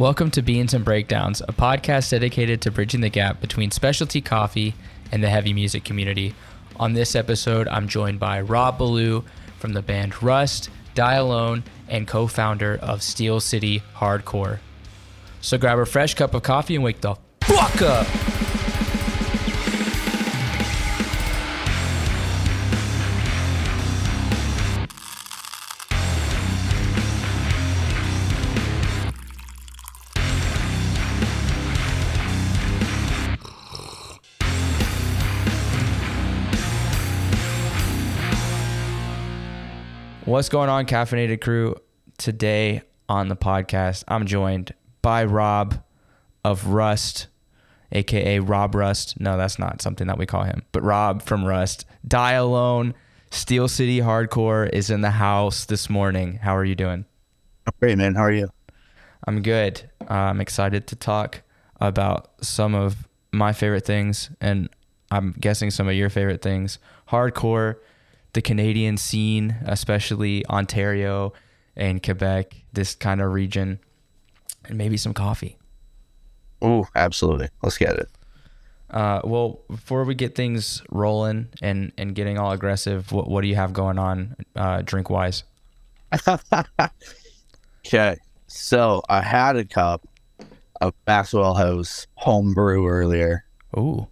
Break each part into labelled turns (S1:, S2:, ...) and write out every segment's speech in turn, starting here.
S1: Welcome to Beans and Breakdowns, a podcast dedicated to bridging the gap between specialty coffee and the heavy music community. On this episode, I'm joined by Rob Beaulieu from the band Rust, Die Alone, and co founder of Steel City Hardcore. So grab a fresh cup of coffee and wake the fuck up! What's going on, Caffeinated Crew? Today on the podcast, I'm joined by Rob of Rust, aka Rob Rust. No, that's not something that we call him, but Rob from Rust. Die Alone, Steel City Hardcore is in the house this morning. How are you doing?
S2: Great, man. How are you?
S1: I'm good. Uh, I'm excited to talk about some of my favorite things, and I'm guessing some of your favorite things. Hardcore the Canadian scene, especially Ontario and Quebec, this kind of region, and maybe some coffee.
S2: Oh, absolutely. Let's get it.
S1: Uh, well, before we get things rolling and, and getting all aggressive, what, what do you have going on uh, drink wise?
S2: okay. So I had a cup of Maxwell House home brew earlier.
S1: Ooh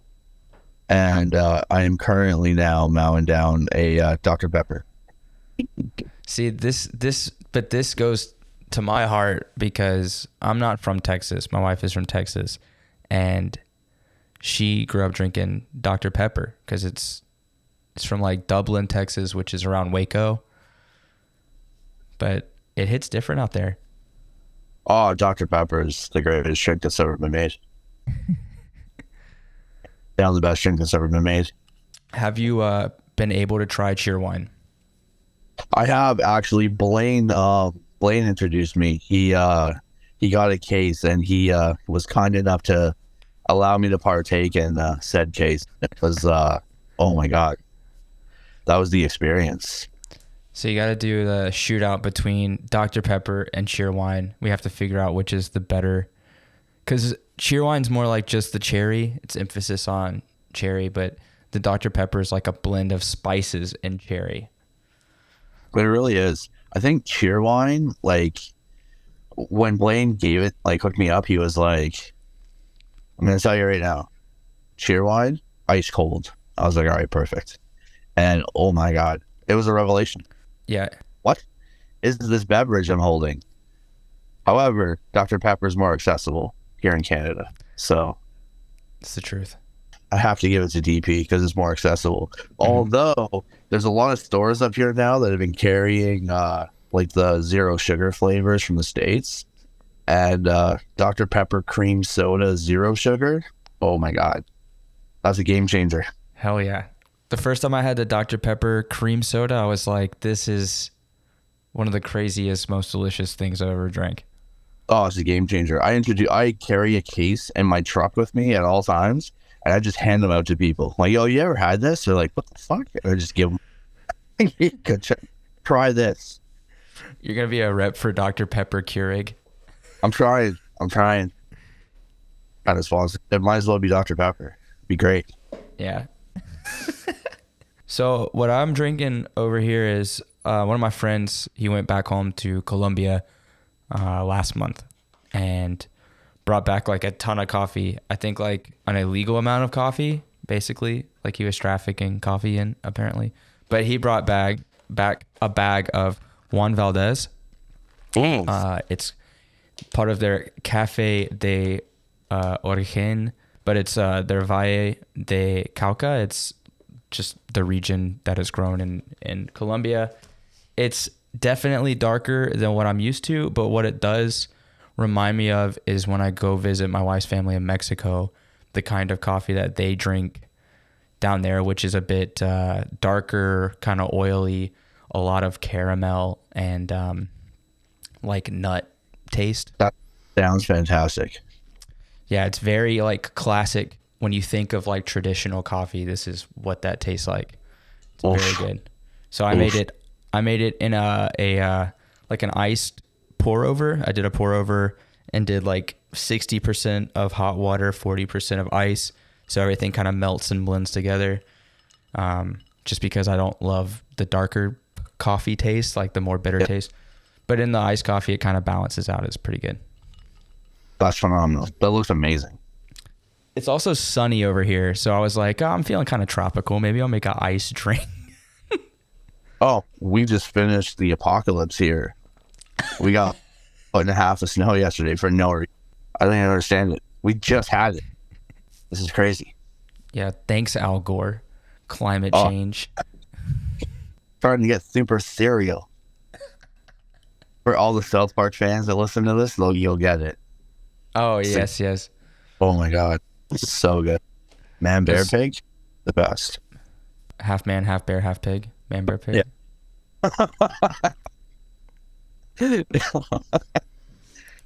S2: and uh, I am currently now mowing down a uh, Dr Pepper.
S1: See this this but this goes to my heart because I'm not from Texas. My wife is from Texas, and she grew up drinking Dr Pepper because it's it's from like Dublin, Texas, which is around Waco. But it hits different out there.
S2: Oh, Dr Pepper is the greatest drink that's ever been made. down the best drink that's ever been made.
S1: Have you uh, been able to try Cheerwine?
S2: I have actually. Blaine uh, Blaine introduced me. He uh, he got a case and he uh, was kind enough to allow me to partake in uh, said case. It was uh, oh my god, that was the experience.
S1: So you got to do the shootout between Dr Pepper and Cheerwine. We have to figure out which is the better, because Cheerwine's more like just the cherry. It's emphasis on cherry, but the Dr. Pepper is like a blend of spices and cherry.
S2: But it really is. I think Cheerwine, like when Blaine gave it, like hooked me up, he was like, I'm gonna tell you right now, Cheerwine, ice cold. I was like, all right, perfect. And oh my god, it was a revelation.
S1: Yeah.
S2: What is this beverage I'm holding? However, Dr. Pepper is more accessible here in Canada. So
S1: it's the truth.
S2: I have to give it to DP because it's more accessible. Mm-hmm. Although there's a lot of stores up here now that have been carrying uh, like the zero sugar flavors from the states, and uh, Dr Pepper cream soda zero sugar. Oh my god, that's a game changer.
S1: Hell yeah! The first time I had the Dr Pepper cream soda, I was like, "This is one of the craziest, most delicious things I've ever drank."
S2: Oh, it's a game changer. I introduce. I carry a case in my truck with me at all times, and I just hand them out to people. Like, yo, you ever had this? They're like, what the fuck? And I just give them. try this.
S1: You're gonna be a rep for Dr Pepper Keurig.
S2: I'm trying. I'm trying. Kind of swallows. It might as well be Dr Pepper. Be great.
S1: Yeah. so what I'm drinking over here is uh, one of my friends. He went back home to Colombia uh, last month and brought back like a ton of coffee. I think like an illegal amount of coffee, basically. Like he was trafficking coffee in apparently. But he brought back back a bag of Juan Valdez. Uh, it's part of their Cafe de uh, Origen, but it's uh, their Valle de Cauca. It's just the region that is grown in in Colombia. It's definitely darker than what I'm used to, but what it does remind me of is when I go visit my wife's family in Mexico, the kind of coffee that they drink down there, which is a bit uh, darker, kind of oily, a lot of caramel and um, like nut taste.
S2: That sounds fantastic.
S1: Yeah, it's very like classic. When you think of like traditional coffee, this is what that tastes like. It's Oof. very good. So I Oof. made it I made it in a a uh, like an iced pour over. I did a pour over and did like 60% of hot water, 40% of ice. So everything kind of melts and blends together. Um, just because I don't love the darker coffee taste, like the more bitter
S2: Yep.
S1: taste. But in the iced coffee, it kind of balances out. It's pretty good.
S2: That's phenomenal. That looks amazing.
S1: It's also sunny over here. So I was like, oh, I'm feeling kind of tropical. Maybe I'll make an ice drink.
S2: Oh, we just finished the apocalypse here. We got a foot and a half of snow yesterday for no reason. I don't even understand it. We just had it. This is crazy.
S1: yeah. Thanks, Al Gore. Climate
S2: Oh.
S1: change.
S2: Starting to get super serial. For all the South Park fans that listen to this, they'll, you'll get it.
S1: Oh, yes, yes.
S2: Oh my god, is so good. Man, bear,
S1: This-
S2: pig, the best.
S1: Half man, half bear, half pig. Man, bear, pig.
S2: Yeah.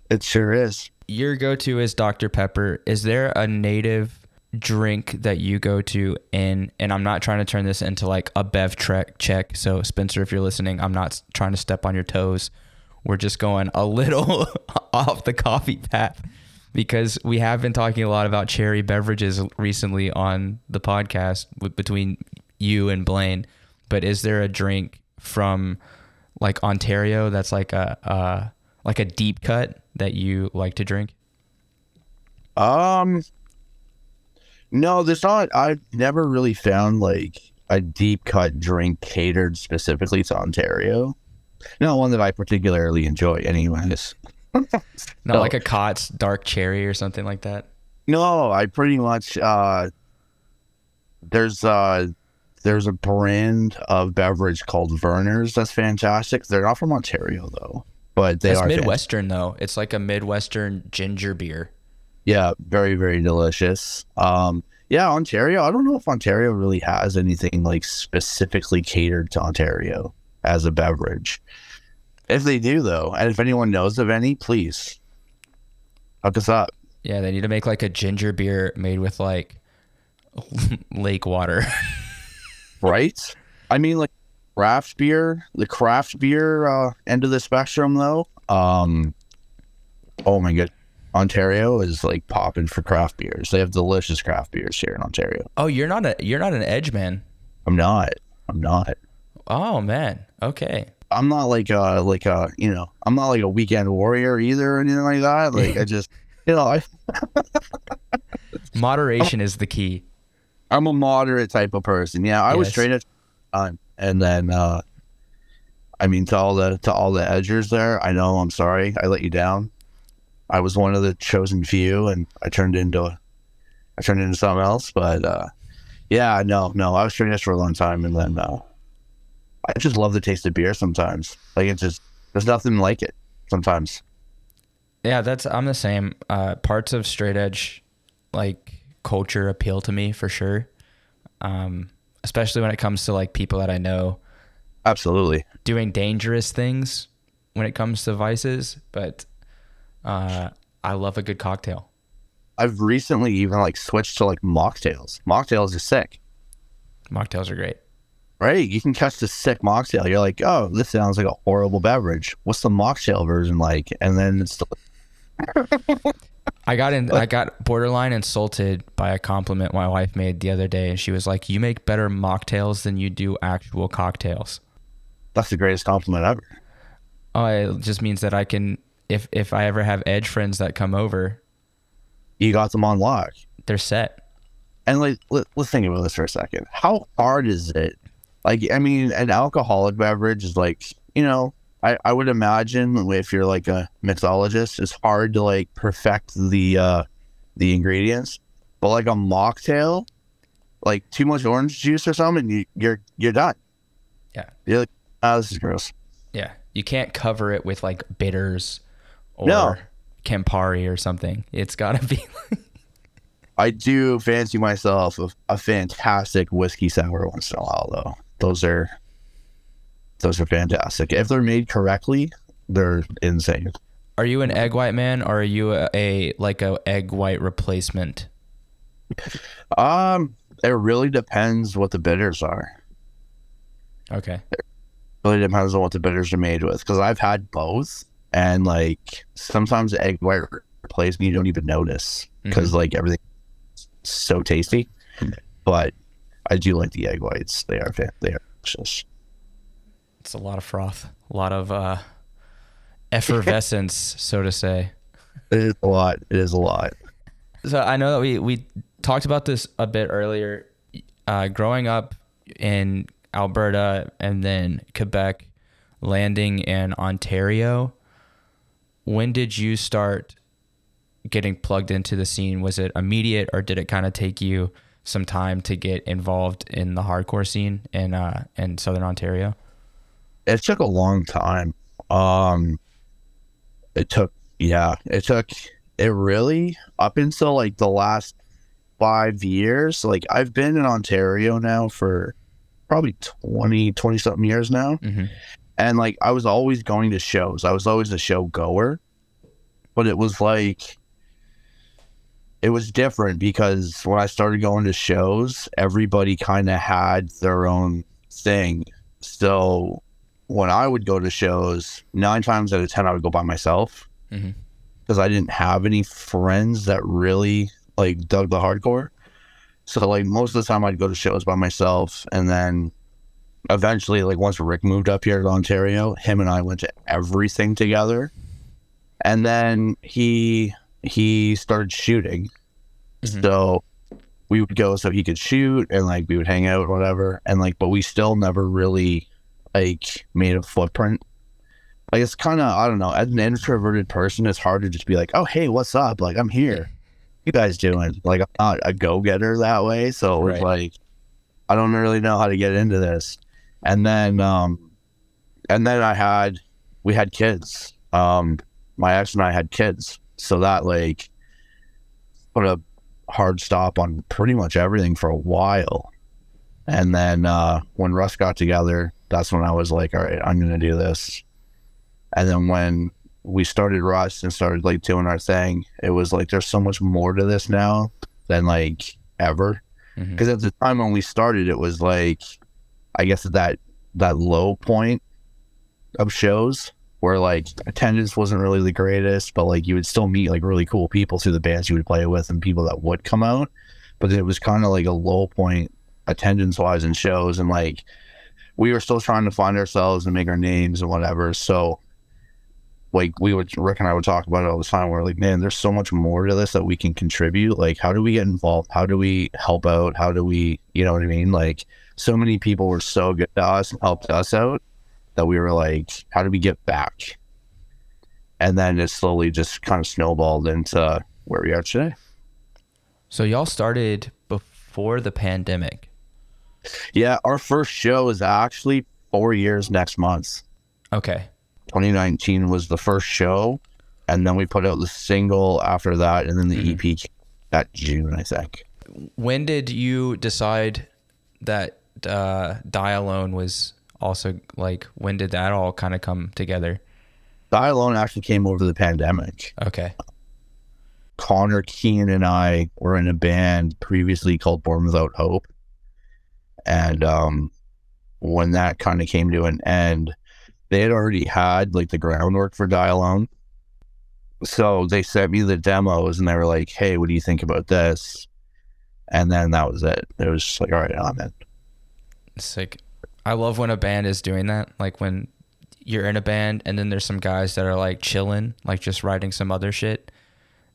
S2: it sure is.
S1: your go-to is Dr. Pepper. Is there a native drink that you go to in and I'm not trying to turn this into like a bev trek check. So Spencer, if you're listening, I'm not trying to step on your toes. We're just going a little off the coffee path because we have been talking a lot about cherry beverages recently on the podcast with, between you and Blaine. But is there a drink from like Ontario that's like a uh, like a deep cut that you like to drink?
S2: Um, no, there's not. I've never really found like a deep cut drink catered specifically to Ontario. Not one that I particularly enjoy, anyways.
S1: Not
S2: No.
S1: like a Cots dark cherry or something like that.
S2: No, I pretty much uh there's uh there's a brand of beverage called Vernors that's fantastic. They're not from Ontario though, but they
S1: That's
S2: are
S1: Midwestern though. It's like a Midwestern ginger beer.
S2: Yeah, very very delicious. Um yeah, Ontario. I don't know if Ontario really has anything like specifically catered to Ontario as a beverage. If they do though, and if anyone knows of any, please hook us up.
S1: Yeah, they need to make like a ginger beer made with like lake water.
S2: right? I mean, like craft beer, the craft beer uh, end of the spectrum, though. Um, oh my god, Ontario is like popping for craft beers. They have delicious craft beers here in Ontario.
S1: oh, you're not a you're not an edge man.
S2: I'm not. I'm not.
S1: Oh man. Okay.
S2: I'm not like a like a you know. I'm not like a weekend warrior either or anything like that. Like I just you know I
S1: Moderation is the key.
S2: I'm a moderate type of person. Yeah, I was
S1: Yes.
S2: straight at time, and then uh, I mean to all the to all the edgers there. I know I'm sorry I let you down. I was one of the chosen few, and I turned into I turned into something else. But uh, yeah, no, no, I was straight edge for a long time, and then uh, I just love the taste of beer. Sometimes, like it's just there's nothing like it. Sometimes,
S1: Yeah, that's I'm the same. Uh, parts of straight edge like culture appeal to me for sure. Um, especially when it comes to like people that I know
S2: absolutely.
S1: doing dangerous things when it comes to vices, but uh, I love a good cocktail.
S2: I've recently even like switched to like mocktails. Mocktails are sick.
S1: Mocktails are great.
S2: right? You can catch the sick mocktail. You're like, oh, this sounds like a horrible beverage. What's the mocktail version like? And then it's
S1: I got in. I got borderline insulted by a compliment my wife made the other day, and she was like, "You make better mocktails than you do actual cocktails."
S2: that's the greatest compliment ever.
S1: Oh, it just means that I can, if if I ever have edge friends that come over,
S2: You got them on lock.
S1: they're set.
S2: And like, let, let's think about this for a second. How hard is it? Like, I mean, an alcoholic beverage is like, you know, I, I would imagine if you're like a mixologist, it's hard to like perfect the uh the ingredients. But like a mocktail, like too much orange juice or something, you, you're you're done.
S1: Yeah.
S2: You're like, ah, this is gross.
S1: Yeah, you can't cover it with like bitters or
S2: No.
S1: Campari or something. It's got to be.
S2: I do fancy myself a, a fantastic whiskey sour once in a while, though. Those are those are fantastic. If they're made correctly, they're insane.
S1: Are you an egg white man or are you a, a like a egg white replacement?
S2: Um, it really depends what the bitters are.
S1: Okay.
S2: It Really depends on what the bitters are made with. Because I've had both, and like sometimes the egg white replays me, you don't even notice because like everything's so tasty. But I do like the egg whites. They are they are delicious.
S1: It's a lot of froth, a lot of uh, effervescence, so to say.
S2: It is a lot. It is a lot.
S1: So I know that we we talked about this a bit earlier. Uh, growing up in Alberta and then Quebec, landing in Ontario. When did you start getting plugged into the scene? Was it immediate, or did it kind of take you some time to get involved in the hardcore scene in uh, in Southern Ontario?
S2: It took a long time. Um, it took yeah, it took it really up until like the last five years. Like I've been in Ontario now for probably 20, 20 something years now.
S1: Mhm.
S2: And like I was always going to shows. I was always a show goer. But it was like it was different because when I started going to shows, everybody kind of had their own thing. So when I would go to shows, nine times out of 10, I would go by myself because I didn't have any friends that really like dug the hardcore. So like most of the time I'd go to shows by myself and then eventually like once Rick moved up here to Ontario, him and I went to everything together. And then he he started shooting.
S1: Mhm.
S2: So we would go so he could shoot and like we would hang out whatever and like but we still never really like made a footprint. Like it's kind of i don't know as an introverted person it's hard to just be like oh hey what's up? Like i'm here. You guys doing? Like i'm not a go-getter that way so it was
S1: Right.
S2: like i don't really know how to get into this. And then um and then i had we had kids. Um my ex and i had kids. So that like put a hard stop on pretty much everything for a while. And then uh when Rust got together that's when i was like all right i'm gonna do this and then when we started Rust and started like doing our thing, it was like there's so much more to this now than like ever.
S1: Mm-hmm.
S2: Because at the time when we started, it was like, I guess that that low point of shows where like attendance wasn't really the greatest, but like you would still meet like really cool people through the bands you would play with and people that would come out. But it was kind of like a low point attendance wise in shows, and like we were still trying to find ourselves and make our names and whatever. So like we would Rick and I would talk about it all the time. We're like, man, there's so much more to this that we can contribute. Like, how do we get involved? How do we help out? How do we, you know what I mean? Like, so many people were so good to us and helped us out that we were like, how do we get back? And then it slowly just kind of snowballed into where we are today.
S1: So y'all started before the pandemic.
S2: Yeah, our first show is actually four years next month.
S1: Okay.
S2: 2019 was the first show, and then we put out the single after that, and then the EP came that June, I think.
S1: When did you decide that uh, Die Alone was also like? When did that all kind of come together?
S2: Die Alone actually came over the pandemic.
S1: Okay.
S2: Connor Keen and I were in a band previously called Born Without Hope. And um, when that kind of came to an end, they had already had like the groundwork for Die Alone. So they sent me the demos and they were like, hey, what do you think about this? And then that was it. It was just like, all right, I'm in.
S1: It's like I love when a band is doing that. Like when you're in a band and then there's some guys that are like chilling, like just writing some other shit,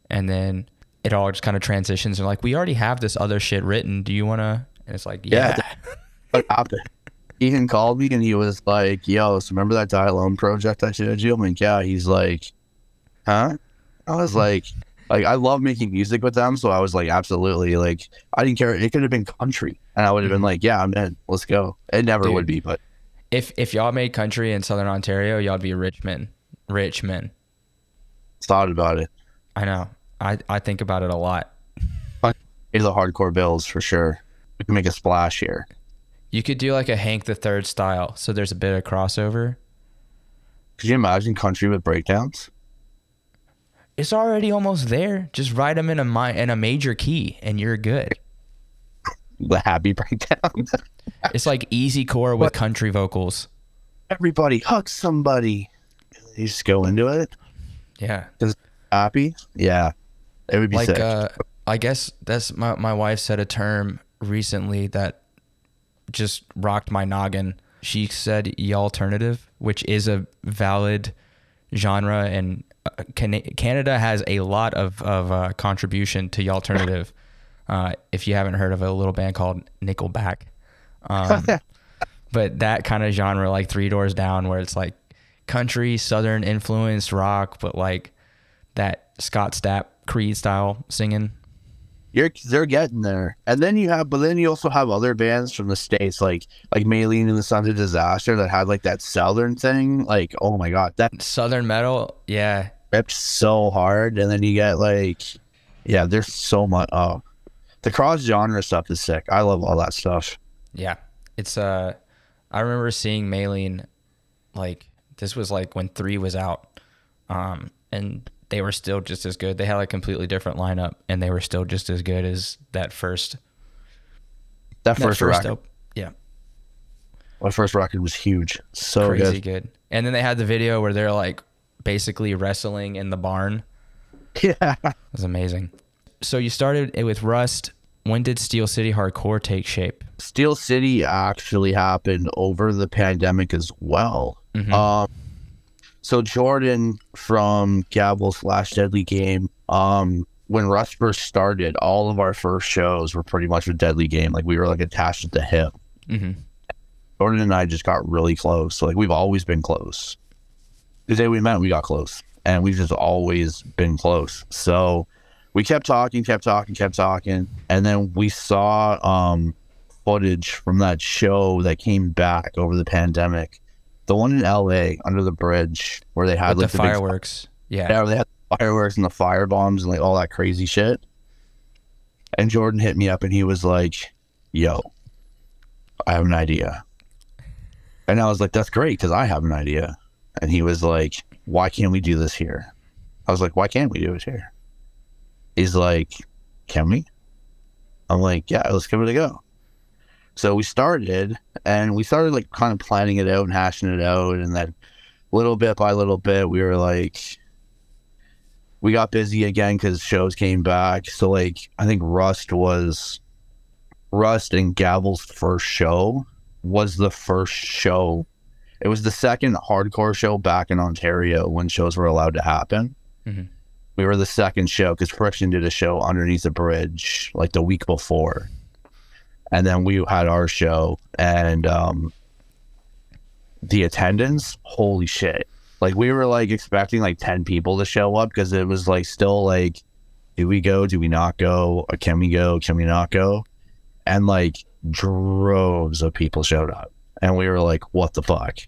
S1: and then it all just kind of transitions and like we already have this other shit written. Do you want to? And it's like
S2: Yeah,
S1: yeah,
S2: What happened? Ethan called me and he was like, yo, so remember that Die Alone project I showed you? I'm like, yeah. He's like, huh? I was mm-hmm. like, like I love making music with them, so I was like, absolutely. Like I didn't care. It could have been country, and I would have been mm-hmm. like, yeah, I'm in. Let's go. It never
S1: Dude.
S2: would be, but
S1: if if y'all made country in Southern Ontario, y'all be rich men, rich men.
S2: thought about it.
S1: I know. I I think about it a lot.
S2: It's a hardcore bills for sure. We can make a splash here.
S1: You could do like a Hank the Third style, so there's a bit of crossover.
S2: Could you imagine country with breakdowns?
S1: It's already almost there. Just write them in a mi- in a major key, and you're good.
S2: The happy breakdown.
S1: It's like easy core with country vocals.
S2: Everybody hug somebody. You just go into it
S1: Yeah.
S2: happy. Yeah, it would be
S1: like
S2: sick.
S1: uh i guess that's my, my wife said a term recently that just rocked my noggin. She said e alternative which is a valid genre and uh, canada has a lot of, of uh, contribution to e alternative uh, if you haven't heard of a little band called nickelback. Um, but that kind of genre like three doors down where it's like country southern influenced rock but like that scott stapp creed style singing
S2: You're they're getting there, and then you have, but then you also have other bands from the states like like Maylene and the Sons of Disaster that had like that southern thing. Like, oh my god, that
S1: southern metal yeah
S2: ripped so hard. And then you get like, yeah, there's so much. Oh, the cross genre stuff is sick. I love all that stuff.
S1: yeah it's uh i remember seeing maylene like this was like when three was out um and they were still just as good they had a completely different lineup and they were still just as good as that first
S2: That
S1: that
S2: first, record,
S1: op- yeah
S2: my first record was huge. So
S1: crazy
S2: good.
S1: good and then they had the video where they're like basically wrestling in the barn
S2: Yeah.
S1: It was amazing. So you started it with Rust. When did Steel City Hardcore take shape?
S2: Steel City actually happened over the pandemic as well.
S1: Mhm.
S2: Um, so Jordan from Gavel slash Deadly Game, um, when Rust first started, all of our first shows were pretty much a Deadly Game. Like we were like attached at the hip.
S1: hmm
S2: Jordan and I just got really close. So like we've always been close. The day we met, we got close, and we've just always been close. So we kept talking, kept talking, kept talking, and then we saw um, footage from that show that came back over the pandemic. The one in L.A. under the bridge where they had
S1: With
S2: like
S1: the
S2: the big-
S1: fireworks. yeah.
S2: yeah, where they had fireworks and the fire bombs and like all that crazy shit. And Jordan hit me up and he was like, "Yo, I have an idea." And I was like, "That's great because I have an idea." And he was like, "Why can't we do this here?" I was like, "Why can't we do it here?" He's like, "Can we?" I'm like, "Yeah, let's give it a go." So we started, and we started like kind of planning it out and hashing it out, and then little bit by little bit, we were like, we got busy again because shows came back. So like I think Rust was Rust and Gavel's first show was the first show. It was the second hardcore show back in Ontario when shows were allowed to happen.
S1: Mhm.
S2: We were the second show because Friction did a show underneath the bridge like the week before, and then we had our show and um, the attendance. Holy shit! Like we were like expecting like 10 people to show up because it was like still like, do we go? Do we not go? Can we go? Can we not go? And like droves of people showed up. And we were like, what the fuck?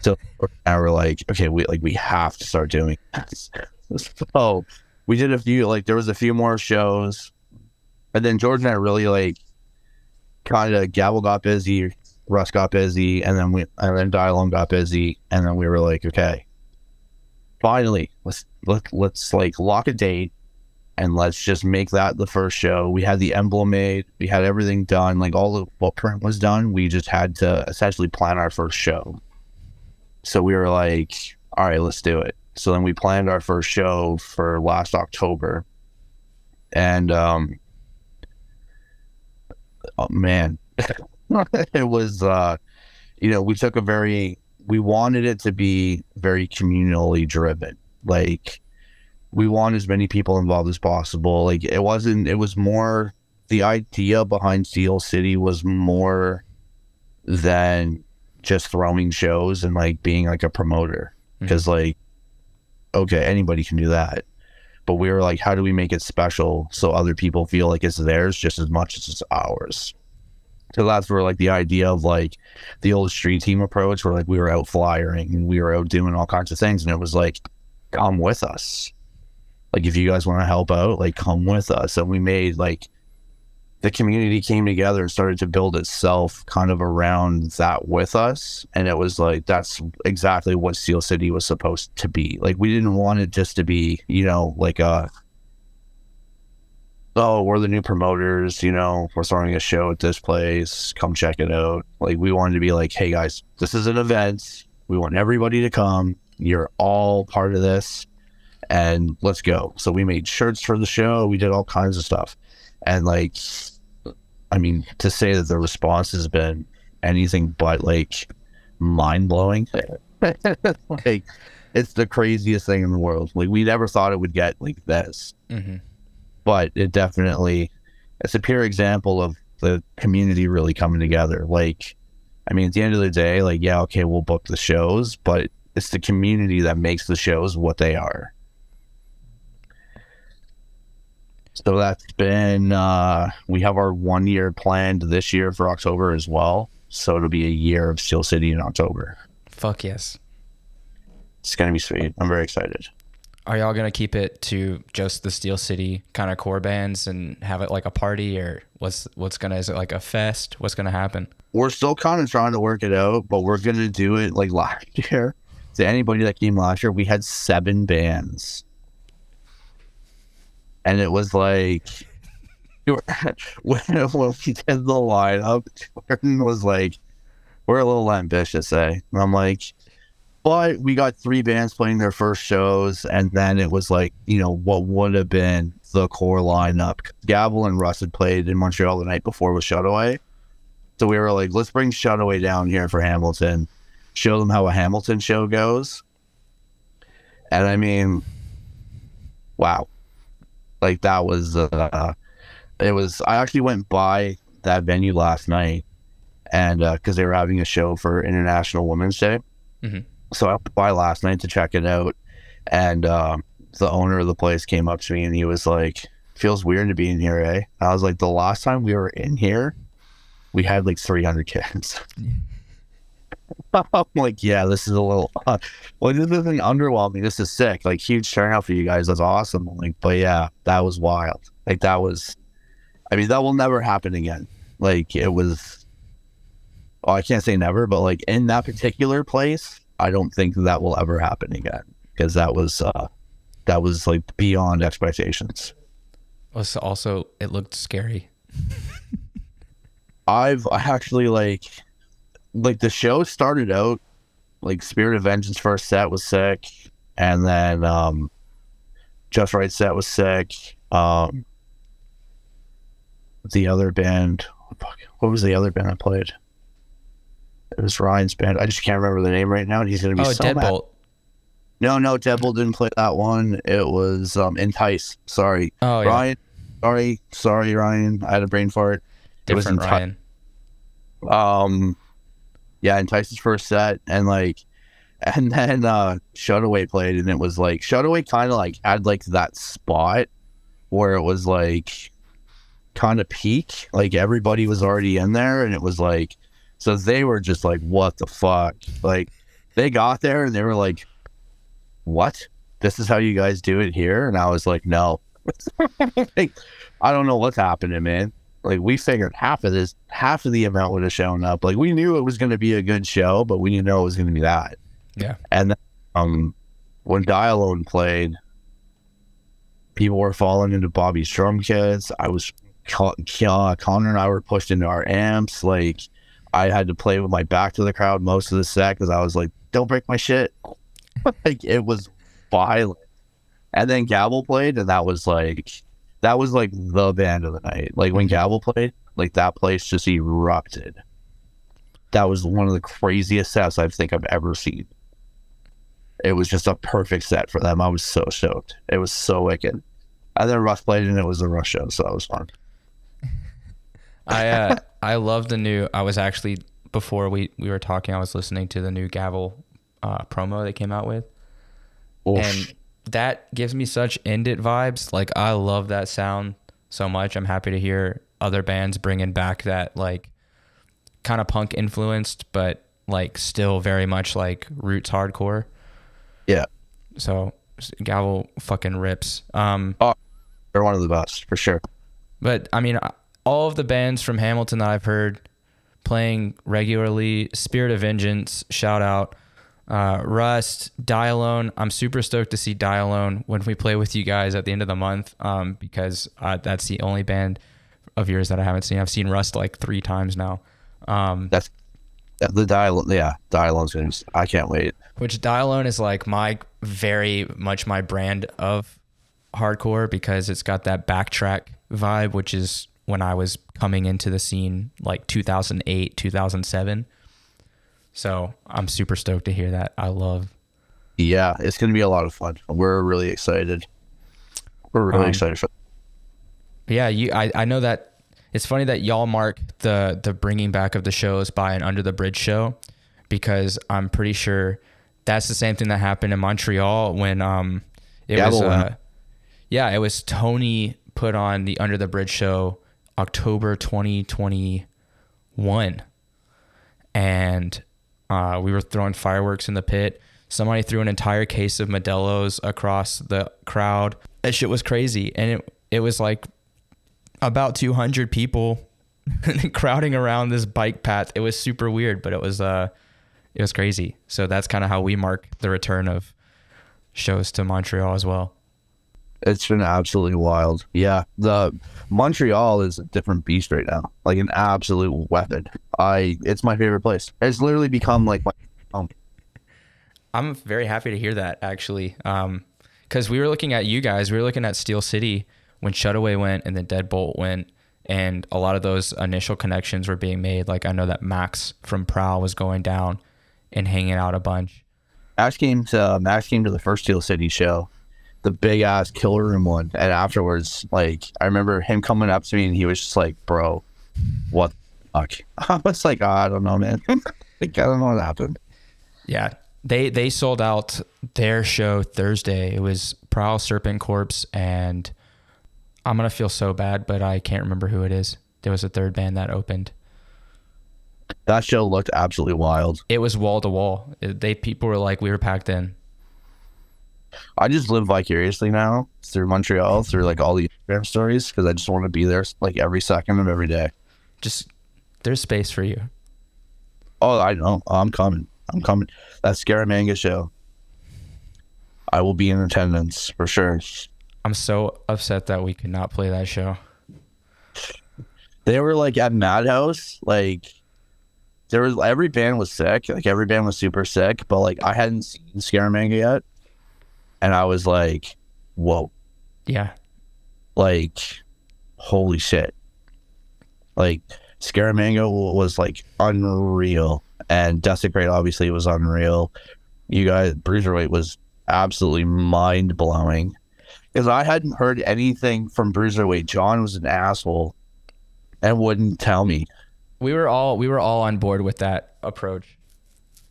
S2: So now we're like, okay, we like we have to start doing this. So we did a few like there was a few more shows. And then george and I really like kind of Gavel got busy, Rust got busy, and then we and then Die Alone got busy, and then we were like, okay, finally, let's let let's like lock a date, and let's just make that the first show. We had the emblem made, we had everything done, like all the footprint was done. We just had to essentially plan our first show. So we were like, all right, let's do it. So then we planned our first show for last October, and um, oh man, it was uh you know we took a very we wanted it to be very communally driven. Like we want as many people involved as possible. Like it wasn't it was more the idea behind steel city was more than just throwing shows and like being like a promoter. Because like okay anybody can do that but we were like how do we make it special so other people feel like it's theirs just as much as it's ours? So that's where like the idea of like the old street team approach where like we were out flyering and we were out doing all kinds of things and it was like come with us. Like if you guys want to help out like come with us. And we made like the community came together and started to build itself kind of around that with us and it was like that's exactly what steel city was supposed to be like we didn't want it just to be you know like a oh, we're the new promoters, you know, we're throwing a show at this place, come check it out. Like we wanted to be like, hey guys, this is an event. We want everybody to come. You're all part of this, and let's go. So we made shirts for the show. We did all kinds of stuff, and like, I mean, to say that the response has been anything but like mind blowing. like, it's the craziest thing in the world. Like, we never thought it would get like this,
S1: hmm
S2: but it definitely, it's a pure example of the community really coming together. Like, I mean, at the end of the day, like, yeah, okay, we'll book the shows, but it's the community that makes the shows what they are. So that's been, uh, we have our one year planned this year for October as well. So it'll be a year of Steel City in October.
S1: Fuck yes.
S2: It's going to be sweet. I'm very excited.
S1: Are y'all gonna keep it to just the Steel City kind of core bands and have it like a party, or what's what's gonna is it like a fest? What's gonna happen?
S2: We're still kind of trying to work it out, but we're going to do it like last year. To anybody that came last year, we had seven bands. And it was like, when, when we did the lineup, Jordan was like, we're a little ambitious, eh? And I'm like, but we got three bands playing their first shows, and then it was like, you know, what would have been the core lineup. Gavel and Rust had played in Montreal the night before with Shutaway. So we were like, let's bring Shutaway down here for Hamilton, show them how a Hamilton show goes. And I mean, wow. Like that was, uh, it was, I actually went by that venue last night and, uh, cause they were having a show for International Women's Day.
S1: Mhm.
S2: So I went by last night to check it out. And, um, the owner of the place came up to me and he was like, feels weird to be in here, eh? I was like, the last time we were in here, we had like 300 kids. I'm like, yeah, this is a little, uh, well, this isn't underwhelming. This is sick. Like, huge turnout for you guys. That's awesome. I'm like, but yeah, that was wild. Like, that was, I mean, that will never happen again. Like, it was, oh, I can't say never, but like in that particular place, I don't think that will ever happen again because that was, uh, that was like beyond expectations.
S1: Was also it looked scary.
S2: I've I actually like like the show started out like Spirit of Vengeance first set was sick, and then um Just Right set was sick. Um the other band fuck, what was the other band I played? It was Ryan's band. I just can't remember the name right now, and he's gonna be
S1: Oh,
S2: so mad.
S1: Deadbolt.
S2: No, no, Deadbolt didn't play that one. It was um Entice. Sorry.
S1: Oh yeah,
S2: Ryan sorry, sorry, Ryan. I had a brain fart. it was
S1: different
S2: Enti-
S1: Ryan.
S2: um yeah entice's first set and like and then uh shutaway played and it was like shutaway kind of like had like that spot where it was like kind of peak like everybody was already in there and it was like so they were just like what the fuck? Like they got there and they were like what? This is how you guys do it here? And i was like no. Like, i don't know what's happening man like we figured half of this half of the amount would have shown up. Like we knew it was going to be a good show but we didn't know it was going to be that.
S1: Yeah.
S2: and then, um when Die Alone played people were falling into bobby's drum kits i was Con- Con- connor and i were pushed into our amps. Like i had to play with my back to the crowd most of the set because i was like don't break my shit. Like it was violent. And then Gavel played and that was like that was like the band of the night. Like when Gavel played, like that place just erupted. That was one of the craziest sets I think I've ever seen. It was just a perfect set for them. I was so stoked. It was so wicked. And then Rust played and it was a Rush show, so that was fun.
S1: I uh, I love the new. I was actually before we we were talking. I was listening to the new Gavel uh, promo they came out with,
S2: Oof.
S1: and that gives me such End It vibes. Like I love that sound so much. I'm happy to hear other bands bringing back that like kind of punk influenced, but like still very much like roots hardcore.
S2: Yeah.
S1: So Gavel fucking rips. Um,
S2: They're one of the best for sure.
S1: But I mean, all of the bands from Hamilton that I've heard playing regularly, Spirit of Vengeance, shout out, uh, Rust, Die Alone. I'm super stoked to see Die Alone when we play with you guys at the end of the month um, because uh, that's the only band of yours that I haven't seen. I've seen Rust like three times now. Um,
S2: That's The dial, yeah, Die Alone's gonna. I can't wait.
S1: Which Die Alone is like my very much my brand of hardcore because it's got that backtrack vibe, which is when I was coming into the scene like 2008, 2007. So I'm super stoked to hear that. I love.
S2: Yeah, it's gonna be a lot of fun. We're really excited. We're really
S1: Um,
S2: excited for.
S1: Yeah, you. I, I know that it's funny that y'all mark the the bringing back of the shows by an under the bridge show, because I'm pretty sure that's the same thing that happened in Montreal when um it was
S2: Gavel
S1: uh, yeah it was Tony put on the under the bridge show October 2021, and uh, we were throwing fireworks in the pit. Somebody threw an entire case of Modelo's across the crowd. That shit was crazy, and it it was like about 200 people crowding around this bike path. It was super weird, but it was uh it was crazy. So that's kind of how we mark the return of shows to Montreal as well.
S2: It's been absolutely wild. Yeah, the Montreal is a different beast right now. Like an absolute weapon. I. It's my favorite place. It's literally become like my home.
S1: I'm very happy to hear that actually. Um cuz we were looking at you guys, we were looking at Steel City when Shutaway went and then Deadbolt went and a lot of those initial connections were being made. Like I know that Max from Prowl was going down and hanging out a bunch.
S2: Max came to Max came to the first Steel City show, the big ass killer room one, and afterwards, like I remember him coming up to me and he was just like, "Bro, what the fuck?" I was like, oh, "I don't know, man. like I don't know what happened."
S1: Yeah, they they sold out their show Thursday. It was Prowl Serpent Corpse, and I'm gonna feel so bad, but I can't remember who it is. There was a third band that opened.
S2: That show looked absolutely wild.
S1: It was wall to wall. They people were like, we were packed in.
S2: I just live vicariously now through Montreal, through like all the Instagram stories, because I just want to be there like every second of every day.
S1: Just there's space for you.
S2: Oh, I know. I'm coming. I'm coming. That Scaramanga show. I will be in attendance for sure.
S1: I'm so upset that we could not play that show.
S2: They were like at Madhouse, like there was every band was sick, like every band was super sick, but like I hadn't seen Scaramanga yet, and I was like, whoa,
S1: Yeah,
S2: like holy shit, like Scaramanga was like unreal, and Desecrate obviously was unreal. You guys, Bruiserweight was absolutely mind blowing because I hadn't heard anything from Bruiserweight. John was an asshole and wouldn't tell me.
S1: we were all we were all on board with that approach.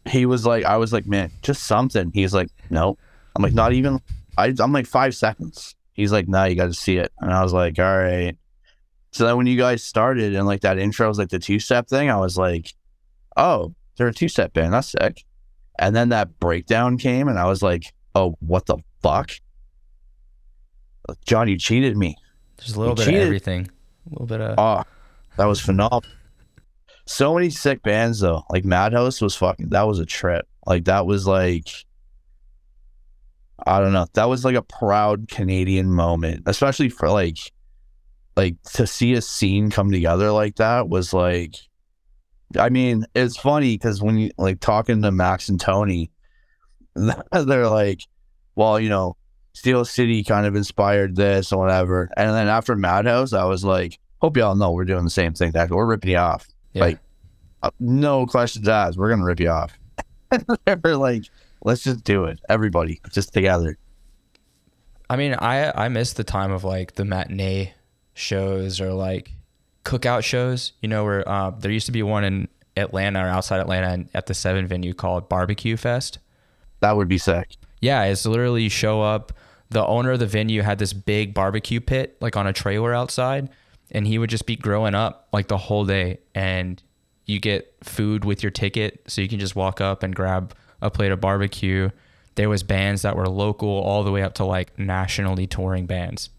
S2: he was like, I was like, man, just something. He's like, no. I'm like, not even. I, I'm like five seconds. He's like, nah, you got to see it. And I was like, all right. So then when you guys started and like that intro was like the two step thing, I was like, oh, they're a two step band. That's sick. And then that breakdown came and I was like, oh, what the fuck? John, you cheated me.
S1: There's a little
S2: You
S1: bit
S2: cheated.
S1: of everything. A little bit of
S2: Oh, that was phenomenal. So many sick bands though. Like Madhouse was fucking. That was a trip. Like that was like. I don't know. That was like a proud Canadian moment, especially for like, like to see a scene come together like that was like. I mean, it's funny because when you like talking to Max and Tony, they're like, "Well, you know, Steel City kind of inspired this or whatever," and then after Madhouse, I was like, hope y'all know we're doing the same thing. That we're ripping you off.
S1: yeah.
S2: like- Uh, no questions asked. We're gonna rip you off. They're like, let's just do it. Everybody, just together.
S1: I mean, I I miss the time of like the matinee shows or like cookout shows. You know, where uh, there used to be one in Atlanta or outside Atlanta at the Seven venue called Barbecue Fest.
S2: That would be sick.
S1: Yeah, it's literally you show up. The owner of the venue had this big barbecue pit like on a trailer outside, and he would just be growing up like the whole day. And you get food with your ticket, so you can just walk up and grab a plate of barbecue. There was bands that were local all the way up to like nationally touring bands.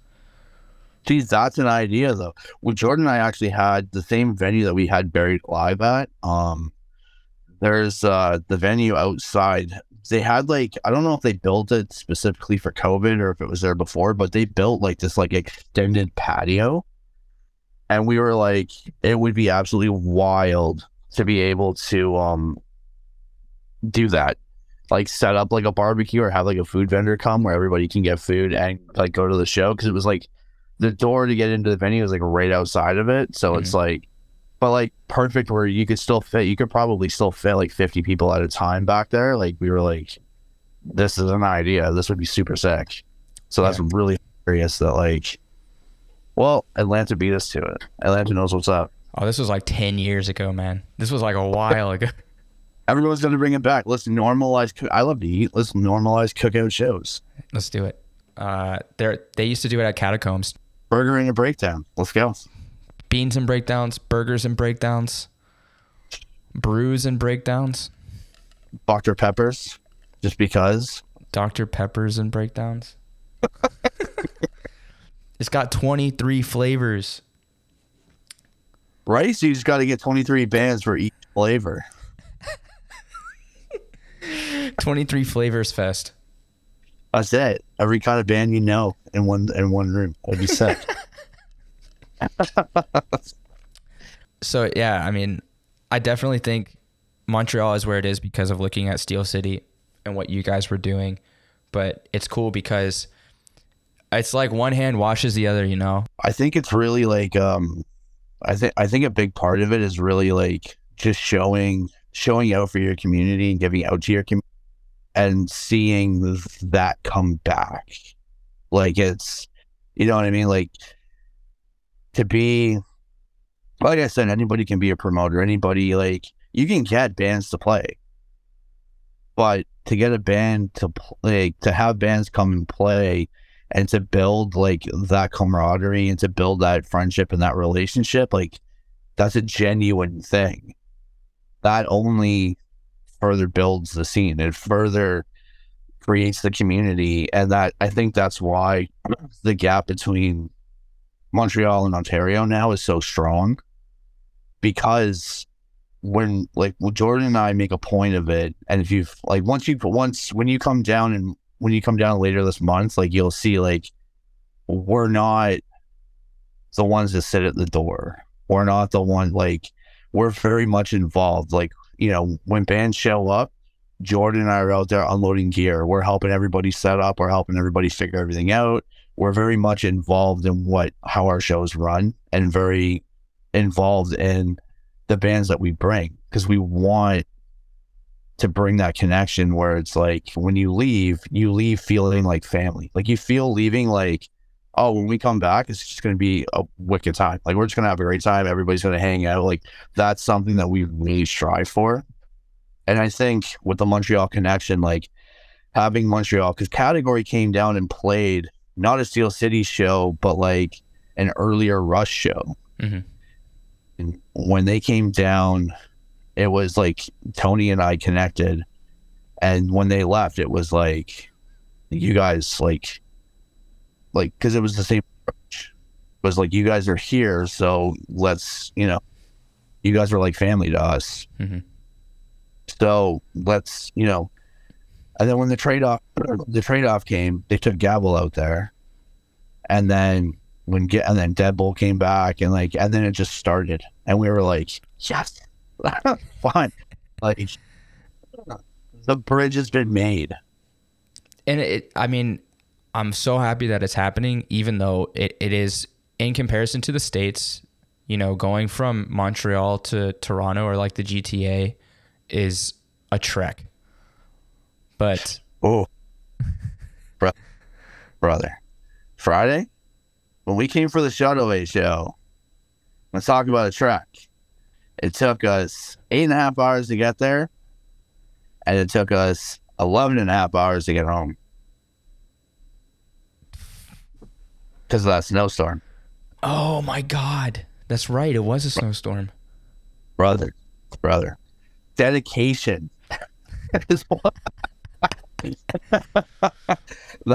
S2: Geez, that's an idea though. Well, Jordan and I actually had the same venue that we had buried live at. Um, there's uh the venue outside. They had like I don't know if they built it specifically for COVID or if it was there before, but they built like this like extended patio, and we were like, it would be absolutely wild to be able to um do that. Like set up like a barbecue or have like a food vendor come where everybody can get food and like go to the show because it was like the door to get into the venue was like right outside of it. So it's mm-hmm. like but like perfect where you could still fit you could probably still fit like 50 people at a time back there. Like we were like this is an idea. This would be super sick. So that's really curious that like well, Atlanta beat us to it. Atlanta knows what's up.
S1: Oh, this was like 10 years ago, man. This was like a while ago.
S2: Everyone's going to bring it back. Let's normalize. coo- I love to eat. Let's normalize cookout shows.
S1: Let's do it. Uh, they they used to do it at catacombs.
S2: Burger and a breakdown. Let's go.
S1: Beans and breakdowns, burgers and breakdowns, brews and breakdowns,
S2: Dr. Peppers, just because.
S1: Dr. Peppers and breakdowns. it's got 23 flavors.
S2: Right? So you just got to get 23 bands for each flavor.
S1: 23 flavors fest.
S2: That's it. Every kind of band you know in one in one room. That'd be sick.
S1: So yeah, I mean, I definitely think Montreal is where it is because of looking at Steel City and what you guys were doing. But it's cool because it's like one hand washes the other, you know.
S2: I think it's really like um I think I think a big part of it is really like just showing showing out for your community and giving out to your community and seeing that come back. Like it's you know what I mean? Like to be like I said, anybody can be a promoter. Anybody like you can get bands to play. But to get a band to play to have bands come and play and to build like that camaraderie and to build that friendship and that relationship, like that's a genuine thing. That only further builds the scene. It further creates the community. And that I think that's why the gap between Montreal and Ontario now is so strong. Because when like when Jordan and I make a point of it, and if you've like once you once when you come down and when you come down later this month, like you'll see like we're not the ones that sit at the door. We're not the one like we're very much involved. Like, you know, when bands show up, Jordan and I are out there unloading gear. We're helping everybody set up, we're helping everybody figure everything out. We're very much involved in what how our shows run and very involved in the bands that we bring because we want to bring that connection where it's like when you leave, you leave feeling like family. Like you feel leaving like, oh, when we come back, it's just going to be a wicked time. Like we're just going to have a great time. Everybody's going to hang out. Like that's something that we really strive for. And I think with the Montreal connection, like having Montreal, because Category came down and played not a Steel City show, but like an earlier Rust show.
S1: Mhm.
S2: And when they came down, it was like Tony and I connected. And when they left, it was like, you guys, like, like, because it was the same approach. It was like, you guys are here. So let's, you know, you guys are like family to us.
S1: Mhm.
S2: So let's, you know, and then when the trade off, the trade off came, they took Gavel out there. And then when get, and then Deadbolt came back and like, and then it just started. And we were like, yes, fine. Like, the bridge has been made.
S1: and it i mean i'm so happy that it's happening even though it, it is in comparison to the states you know going from montreal to toronto or like the gta is a trek but
S2: Oh, Bro- brother. Friday, when we came for the Shuttleway show, let's talk about a trek. It took us eight and a half hours to get there, and it took us 11 and a half hours to get home. Because of that snowstorm.
S1: oh my god that's right it was a snowstorm
S2: Brother, brother. Dedication.
S1: we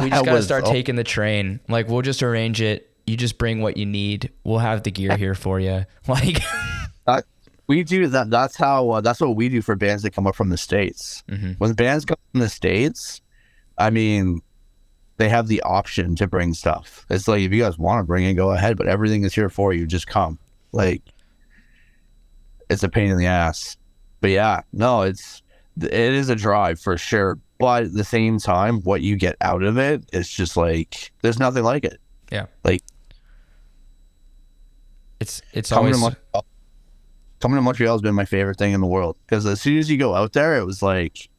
S1: just gotta start taking the train like we'll just arrange it you just bring what you need we'll have the gear here for you like
S2: we do that. That's how. Uh, that's what we do for bands that come up from the states.
S1: Mhm.
S2: When bands come from the states, I mean, they have the option to bring stuff. It's like if you guys want to bring it, go ahead. But everything is here for you. Just come. Like it's a pain in the ass. But yeah, no, it's it is a drive for sure. But at the same time, what you get out of it, is just like there's nothing like it.
S1: Yeah.
S2: Like
S1: It's it's
S2: coming
S1: always
S2: to Montreal, coming to Montreal has been my favorite thing in the world because as soon as you go out there, it was like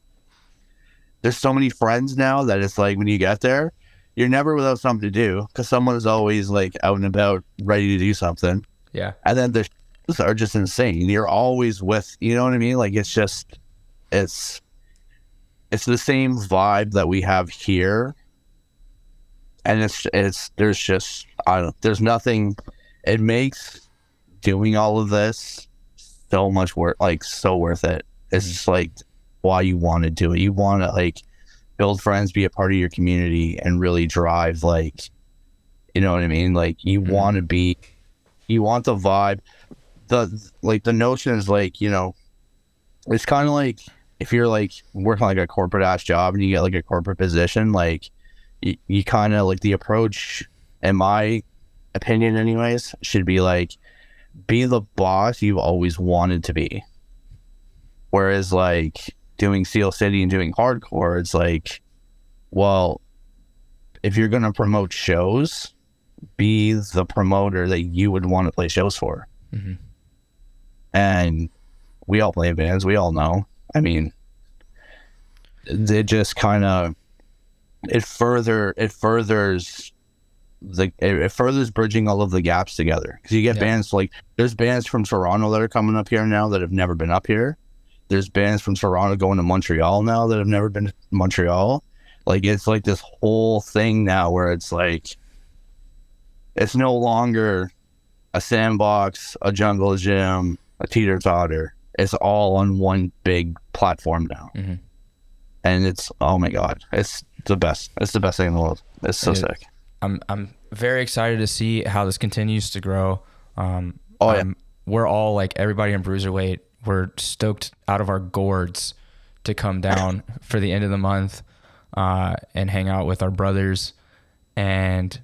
S2: there's so many friends now that it's like when you get there, you're never without something to do because someone is always like out and about, ready to do something.
S1: yeah.
S2: and then the shows are just insane. You're always with, you know what I mean? Like it's just, it's, it's the same vibe that we have here, and it's it's there's just I don't there's nothing. It makes doing all of this so much worth like so worth it. It's
S1: Mhm.
S2: just like why you want to do it. You want to like build friends, be a part of your community, and really drive like, you know what I mean? Like you
S1: Mhm.
S2: want to be, you want the vibe. The like the notion is like you know, it's kind of like if you're like working like a corporate ass job and you get like a corporate position, like you, you kind of like the approach, in my opinion, anyways, should be like be the boss you've always wanted to be. Whereas like doing Steel City and doing hardcore, it's like, well, if you're gonna promote shows, be the promoter that you would want to play shows for.
S1: Mhm.
S2: And we all play bands, we all know. I mean, they just kind of it further it furthers the it, it furthers bridging all of the gaps together because you get
S1: Yeah.
S2: bands like there's bands from Toronto that are coming up here now that have never been up here. There's bands from Toronto going to Montreal now that have never been to Montreal. Like it's like this whole thing now where it's like it's no longer a sandbox, a jungle gym, a teeter totter. It's all on one big platform now.
S1: Mhm.
S2: And it's oh my god, it's the best. It's the best thing in the world. It's so
S1: It
S2: sick.
S1: I'm I'm very excited to see how this continues to grow. Um,
S2: Oh, yeah.
S1: I'm- we're all like everybody in bruiserweight. We're stoked out of our gourds to come down for the end of the month uh, and hang out with our brothers. And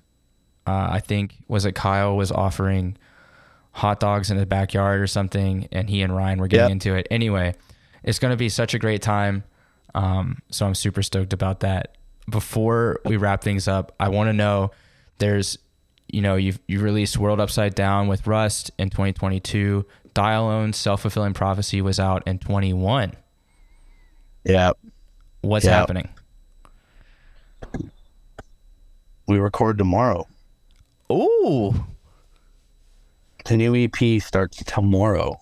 S1: uh, I think was it Kyle was offering hot dogs in his backyard or something, and he and Ryan were getting
S2: Yep.
S1: into it. Anyway, it's going to be such a great time. Um, so I'm super stoked about that. Before we wrap things up, I want to know there's, you know, you've you released World Upside Down with Rust in 2022. Die Alone's Self Fulfilling Prophecy was out in 21.
S2: Yeah.
S1: What's happening?
S2: We record tomorrow.
S1: Ooh,
S2: The new EP starts tomorrow.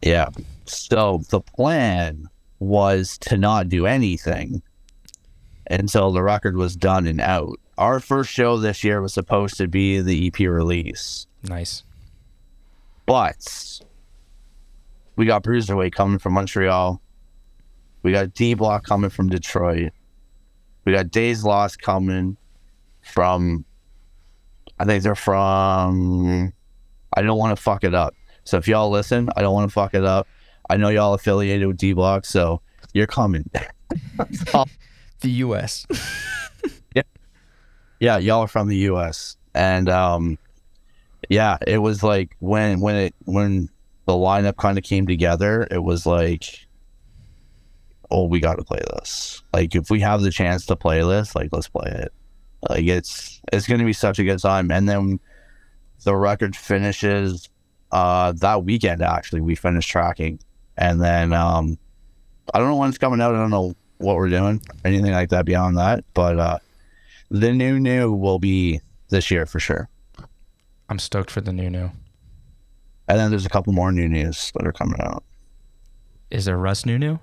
S2: Yeah. So the plan was to not do anything until the record was done and out. Our first show this year was supposed to be the EP release,
S1: nice.
S2: But we got Bruiserweight coming from Montreal. We got D Block coming from Detroit. We got Days Lost coming from, I think they're from, I don't want to fuck it up. So if y'all listen, I don't want to fuck it up. I know y'all affiliated with D Block, so you're coming.
S1: The U.S.
S2: Yeah. Yeah, y'all are from the U.S. and um, yeah, it was like when when it when the lineup kind of came together, it was like, oh, we got to play this. Like if we have the chance to play this, like let's play it. Like it's it's gonna be such a good time. And then the record finishes uh that weekend. Actually, we finished tracking, and then um, I don't know when it's coming out. I don't know what we're doing, anything like that beyond that, but uh. The new new will be this year for sure.
S1: I'm stoked for the new new.
S2: And then there's a couple more new news that are coming out.
S1: Is there Rust new new?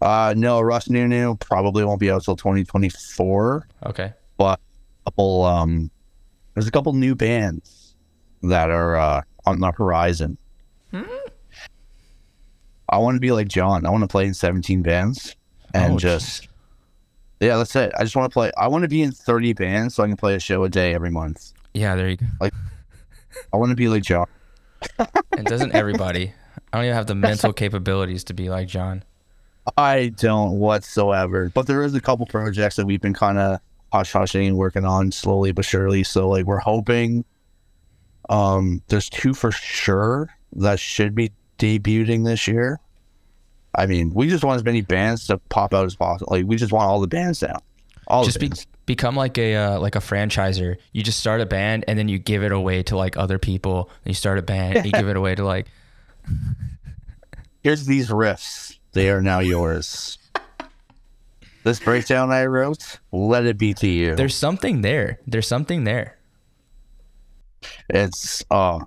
S2: Uh no, Rust New New probably won't be out till 2024.
S1: Okay.
S2: But a couple um there's a couple new bands that are uh on the horizon.
S1: Hmm.
S2: I want to be like John. I want to play in 17 bands and
S1: Oh,
S2: just Yeah, that's it. I just want to play I want to be in 30 bands so I can play a show a day every month.
S1: Yeah, there you go.
S2: Like, I want to be like John.
S1: And doesn't everybody? I don't even have the mental capabilities to be like John.
S2: I don't whatsoever. But there is a couple projects that we've been kind of hush hushing and working on slowly but surely. So like we're hoping Um, there's two for sure that should be debuting this year. I mean, we just want as many bands to pop out as possible. Like we just want all the bands now. All
S1: just be, become like a uh, like a franchiser. You just start a band and then you give it away to like other people. You start a band, and you give it away to like
S2: Here's these riffs. They are now yours. this breakdown I wrote, let it be to you.
S1: there's something there. There's something there.
S2: it's uh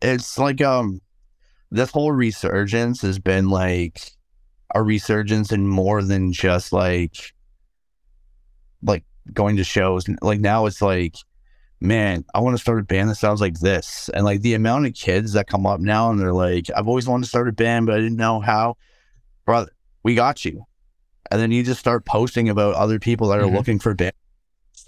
S2: it's like um this whole resurgence has been like a resurgence in more than just like like going to shows. Like now it's like man i want to start a band that sounds like this. And like the amount of kids that come up now and they're like i've always wanted to start a band but i didn't know how. Brother we got you. And then you just start posting about other people that are
S1: Mhm.
S2: looking for bands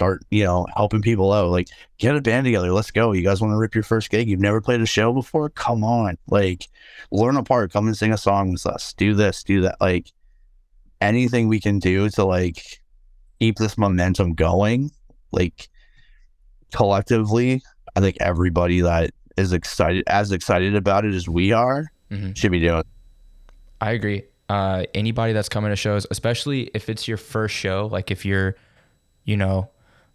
S2: start you know helping people out like get a band together. Let's go. You guys want to rip your first gig? You've never played a show before? Come on. Like, learn a part. Come and sing a song with us. Do this, do that. Like, anything we can do to like keep this momentum going, like collectively, I think everybody that is excited, as excited about it as we are,
S1: Mhm.
S2: should be doing.
S1: I agree. Uh, anybody that's coming to shows, especially if it's your first show, like if you're, you know,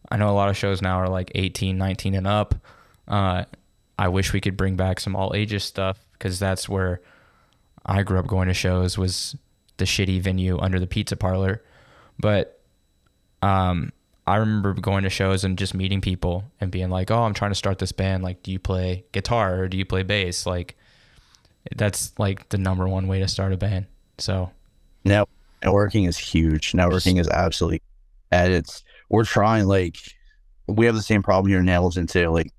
S1: I know a lot of shows now are like 18, 19 and up. Uh, I wish we could bring back some all ages stuff because that's where I grew up going to shows was the shitty venue under the pizza parlor. But um, I remember going to shows and just meeting people and being like, "Oh, I'm trying to start this band. Like, do you play guitar or do you play bass?" Like, that's like the number one way to start a band. So
S2: Now, networking is huge. Networking is absolutely, at it's we're trying. Like, we have the same problem here in Hamilton too. Like,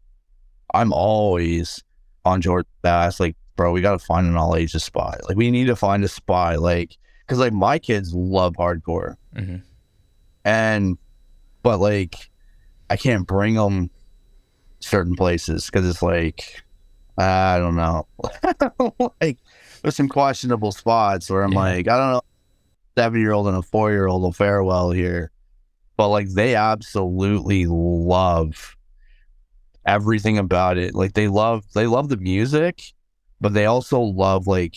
S2: I'm always on George Bass. Like, bro, we got to find an all ages spot. Like, we need to find a spot. Like, because like my kids love hardcore,
S1: mhm.
S2: and but like, I can't bring them certain places because it's like, I don't know. like, there's some questionable spots where I'm
S1: Yeah.
S2: like, I don't know seven year old and a four year old will fare well here. But like they absolutely love everything about it. Like they love they love the music, but they also love like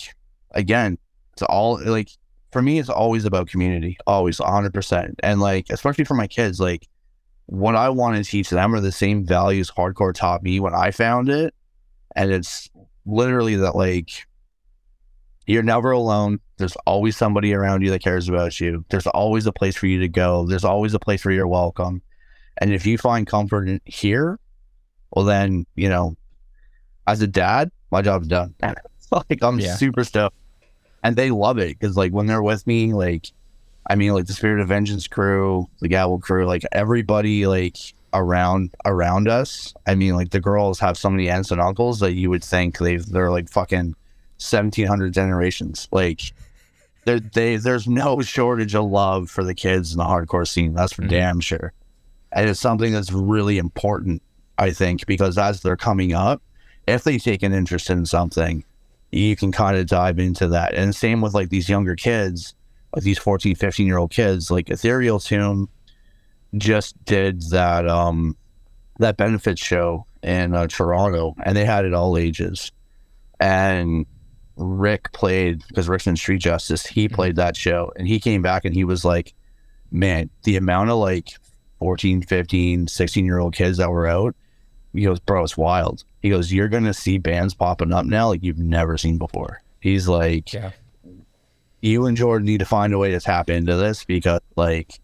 S2: again, it's all like for me it's always about community. Always hundred percent. And like especially for my kids, like what I want to teach them are the same values hardcore taught me when I found it. And it's literally that like you're never alone. There's always somebody around you that cares about you. There's always a place for you to go. There's always a place where you're welcome. And if you find comfort in here, well, then, you know, as a dad, my job's done. like, I'm
S1: Yeah.
S2: super stoked. And they love it because, like, when they're with me, like, I mean, like the Spirit of Vengeance crew, the Gavel crew, like everybody, like around around us. I mean, like the girls have so many aunts and uncles that you would think they've they're like fucking seventeen hundred generations. Like, there they there's no shortage of love for the kids in the hardcore scene. That's for
S1: Mhm.
S2: damn sure. And it's something that's really important, I think, because as they're coming up, if they take an interest in something, you can kind of dive into that. And same with like these younger kids, like these 14, 15 year old kids, like Ethereal Tomb just did that um that benefit show in uh, Toronto and they had it all ages. And Rick played because Rick's in Street Justice, he mm-hmm. played that show and he came back and he was like, Man, the amount of like 14, 15, 16 year old kids that were out, he goes, Bro, it's wild. He goes, You're gonna see bands popping up now like you've never seen before. He's like,
S1: Yeah.
S2: You and Jordan need to find a way to tap into this because like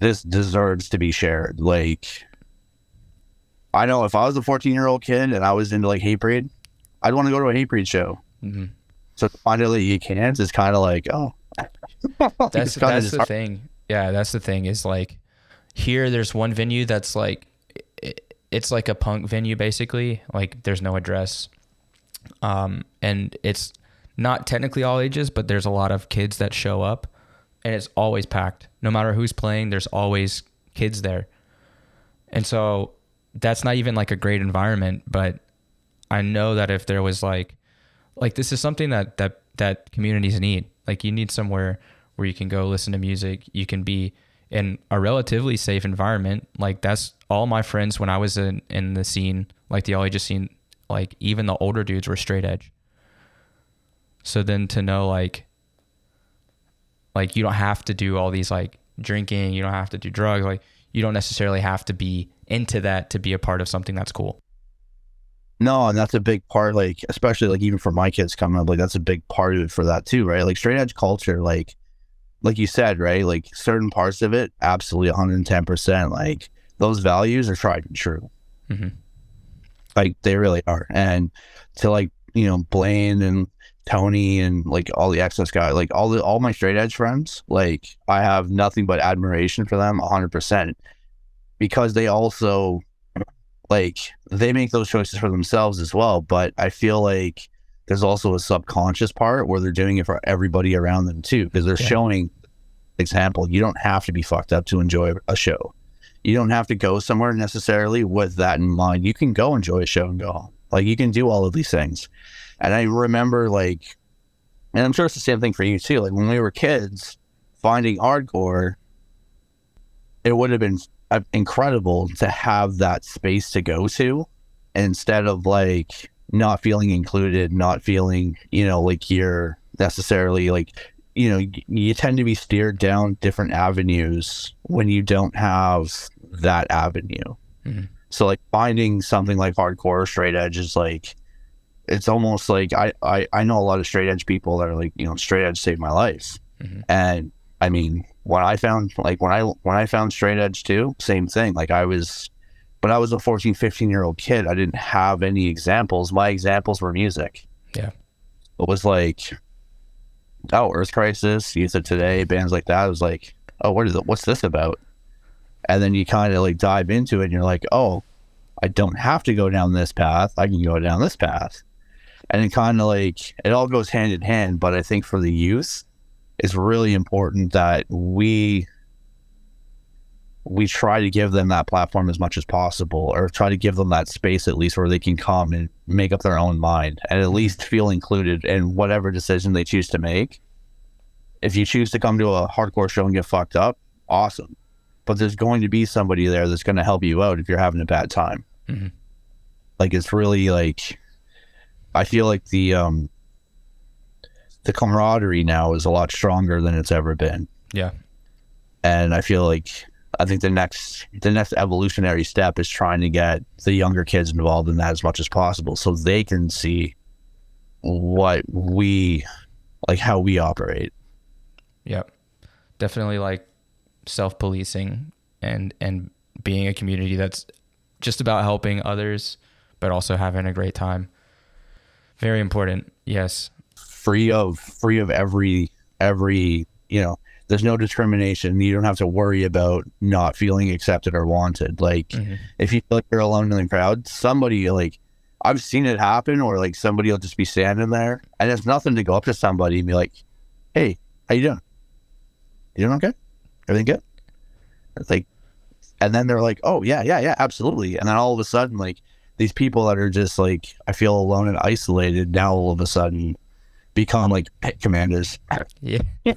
S2: this deserves to be shared. Like I know if I was a 14 year old kid and I was into like Hatebreed, I'd want to go to a Hatebreed show.
S1: Hmm
S2: So to find out that you can't is kind of like, oh,
S1: That's that's the
S2: hard.
S1: thing. Yeah, that's the thing. Is like here, there's one venue that's like i- it's like a punk venue basically. Like there's no address, um, and it's not technically all ages, but there's a lot of kids that show up, and it's always packed. No matter who's playing, there's always kids there, and so that's not even like a great environment. But I know that if there was like like this is something that that that communities need like you need somewhere where you can go listen to music you can be in a relatively safe environment like that's all my friends when I was in in the scene, like the all ages scene, like even the older dudes were straight edge. So then to know like like you don't have to do all these like drinking, you don't have to do drugs, like you don't necessarily have to be into that to be a part of something that's cool.
S2: No, and that's a big part, like, especially like even for my kids coming up, like that's a big part of it for that too, right? Like straight edge culture, like like you said, right? Like certain parts of it, absolutely 110%. Like those values are tried and true.
S1: Mhm.
S2: Like they really are. And to like, you know, Blaine and Tony and like all the excess guys, like all the all my straight edge friends, like I have nothing but admiration for them 100% because they also like they make those choices for themselves as well, but I feel like there's also a subconscious part where they're doing it for everybody around them too because they're
S1: Yeah.
S2: showing example you don't have to be fucked up to enjoy a show. You don't have to go somewhere necessarily with that in mind. You can go enjoy a show and go home. Like you can do all of these things. And i remember like and i'm sure it's the same thing for you too like when we were kids finding hardcore it would have been incredible to have that space to go to instead of like not feeling included, not feeling, you know, like you're necessarily like, you know, you tend to be steered down different avenues when you don't have that avenue.
S1: Mhm.
S2: So like finding something like hardcore straight edge is like, it's almost like I, I, I know a lot of straight edge people that are like, you know, straight edge saved my life.
S1: Mhm.
S2: And I mean, when I found like when I when I found straight edge too, same thing. Like I was when I was a 14, 15 year old kid, I didn't have any examples. My examples were music.
S1: Yeah.
S2: It was like oh, Earth Crisis, Youth of Today, bands like that. It was like, oh, what is it? What's this about? And then you kind of like dive into it and you're like, oh, I don't have to go down this path. I can go down this path. And it kind of like it all goes hand in hand. But I think for the youth, it's really important that we we try to give them that platform as much as possible or try to give them that space at least where they can come and make up their own mind and at least feel included in whatever decision they choose to make. If you choose to come to a hardcore show and get fucked up awesome. But there's going to be somebody there that's going to help you out if you're having a bad time.
S1: Mhm.
S2: like it's really like i feel like the um the camaraderie now is a lot stronger than it's ever been
S1: Yeah.
S2: and I feel like I think the next the next evolutionary step is trying to get the younger kids involved in that as much as possible, so they can see what we like how we operate.
S1: Yep. Definitely like self policing and and being a community that's just about helping others but also having a great time. Very important. Yes.
S2: Free of free of every every you know. There's no discrimination. You don't have to worry about not feeling accepted or wanted. Like
S1: Mhm.
S2: if you feel like you're alone in the crowd, somebody like I've seen it happen, or like somebody will just be standing there, and it's nothing to go up to somebody and be like, "Hey, how you doing? You doing okay? Everything good?" It's like, and then they're like, "Oh yeah, yeah, yeah, absolutely." And then all of a sudden, like these people that are just like I feel alone and isolated now, all of a sudden become like pit commanders,
S1: Yeah.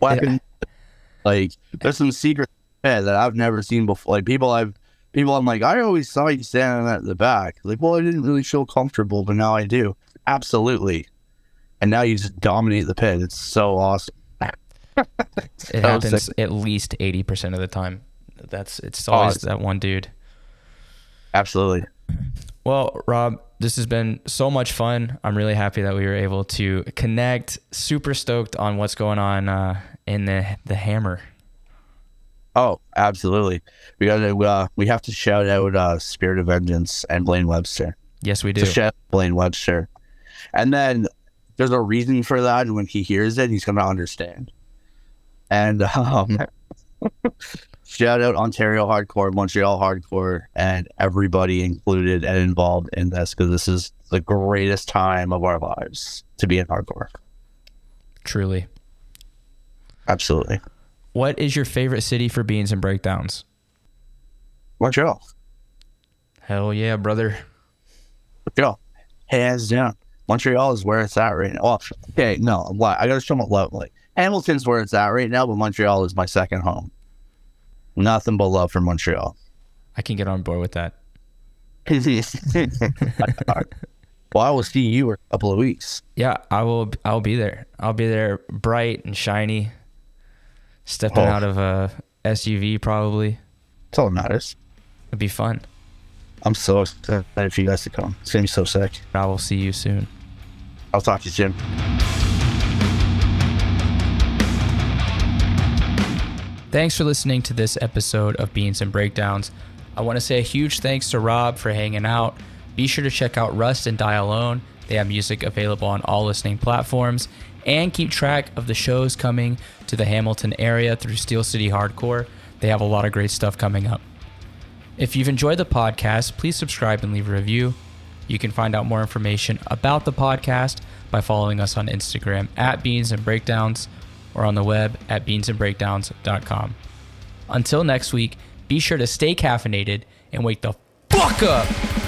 S2: weapon. Like there's some secret that I've never seen before. Like people I've people I'm like, I always saw you standing at the back. Like, well, I didn't really feel comfortable, but now I do. Absolutely. And now you just dominate the pit. It's so awesome.
S1: It happens at least 80% of the time. That's it's always
S2: Awesome.
S1: that one dude.
S2: Absolutely.
S1: Well, Rob, this has been so much fun. I'm really happy that we were able to connect. Super stoked on what's going on uh, in the the Hammer.
S2: Oh, absolutely. We got to uh, we have to shout out uh, Spirit of Vengeance and Blaine Webster.
S1: Yes, we do.
S2: Out Blaine Webster, and then there's a reason for that. and When he hears it, he's gonna understand. And um, shout out Ontario Hardcore, Montreal Hardcore, and everybody included and involved in this because this is the greatest time of our lives to be in hardcore.
S1: Truly.
S2: Absolutely,
S1: What is your favorite city for beans and breakdowns?
S2: Montreal.
S1: Hell yeah, brother.
S2: Montreal, hands down. Montreal is where it's at right now. Well, okay, no, I'm li- I gotta show my love. Like Hamilton's where it's at right now, but Montreal is my second home. Nothing but love for Montreal.
S1: I can get on board with that.
S2: well, I will see you in a couple of weeks.
S1: Yeah, I will. I'll be there. I'll be there, bright and shiny, stepping
S2: Oh.
S1: out of a SUV. Probably
S2: That's all that matters.
S1: it'd be fun.
S2: I'm so excited for you guys to come. It's gonna be so sick.
S1: I will see you soon.
S2: I'll talk to you, Jim.
S1: Thanks for listening to this episode of Beans and Breakdowns. I want to say a huge thanks to Rob for hanging out. Be sure to check out Rust and Die Alone. They have music available on all listening platforms. And keep track of the shows coming to the Hamilton area through Steel City Hardcore. They have a lot of great stuff coming up. If you've enjoyed the podcast, please subscribe and leave a review. You can find out more information about the podcast by following us on Instagram at Beans and Breakdowns or on the web at beansandbreakdowns.com. Until next week, be sure to stay caffeinated and wake the fuck up.